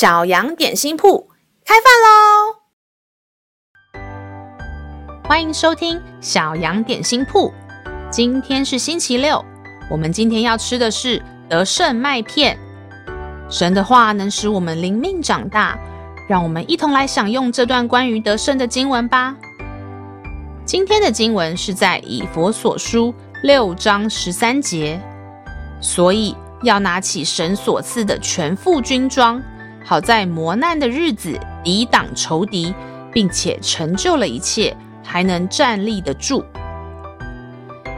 小羊点心铺开饭喽！欢迎收听小羊点心铺。今天是星期六，我们今天要吃的是得胜麦片。神的话能使我们灵命长大，让我们一同来享用这段关于得胜的经文吧。今天的经文是在以佛所书六章十三节，所以要拿起神所赐的全副军装，好在磨难的日子抵挡仇敌，并且成就了一切。还能站立得住。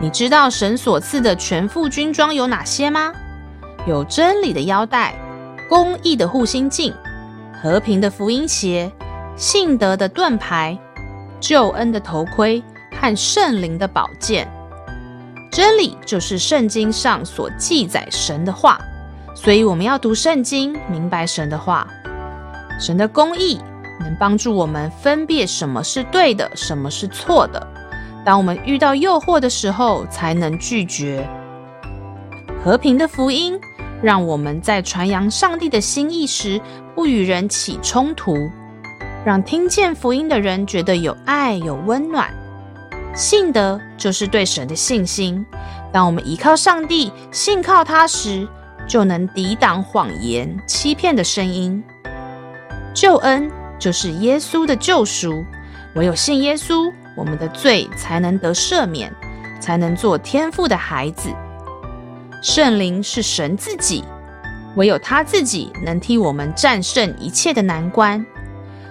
你知道神所赐的全副军装有哪些吗？有真理的腰带、公义的护心镜、和平的福音鞋、信德的盾牌、救恩的头盔和圣灵的宝剑。真理就是圣经上所记载神的话，所以我们要读圣经，明白神的话。神的公义。能帮助我们分辨什么是对的，什么是错的。当我们遇到诱惑的时候，才能拒绝。和平的福音，让我们在传扬上帝的心意时，不与人起冲突，让听见福音的人觉得有爱、有温暖。信德就是对神的信心。当我们依靠上帝、信靠他时，就能抵挡谎言、欺骗的声音。救恩。就是耶稣的救赎，唯有信耶稣，我们的罪才能得赦免，才能做天父的孩子。圣灵是神自己，唯有他自己能替我们战胜一切的难关。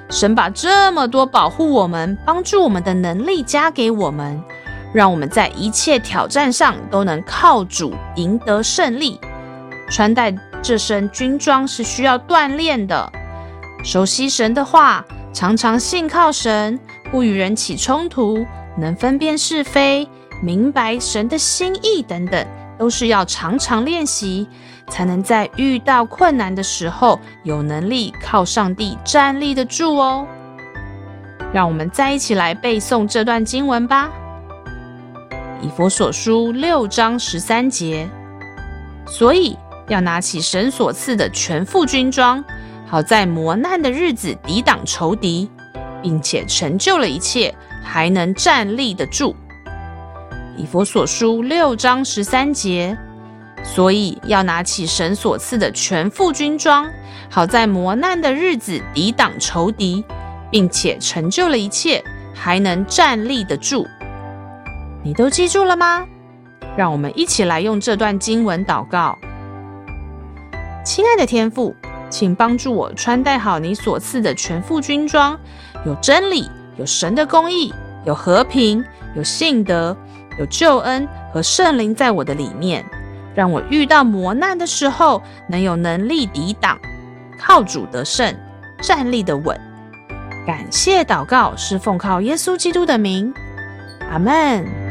神把这么多保护我们、帮助我们的能力加给我们，让我们在一切挑战上都能靠主赢得胜利。穿戴这身军装是需要锻炼的。熟悉神的话，常常信靠神，不与人起冲突，能分辨是非，明白神的心意等等，都是要常常练习，才能在遇到困难的时候，有能力靠上帝站立得住哦。让我们再一起来背诵这段经文吧，《以弗所书》六章十三节。所以要拿起神所赐的全副军装。好在磨难的日子抵挡仇敌，并且成就了一切，还能站立得住。以佛所书六章十三节，所以要拿起神所赐的全副军装，好在磨难的日子抵挡仇敌，并且成就了一切，还能站立得住。你都记住了吗？让我们一起来用这段经文祷告。亲爱的天父。请帮助我穿戴好你所赐的全副军装，有真理，有神的公义，有和平，有信德，有救恩和圣灵在我的里面，让我遇到磨难的时候能有能力抵挡，靠主得胜，站立得稳。感谢祷告是奉靠耶稣基督的名，阿门。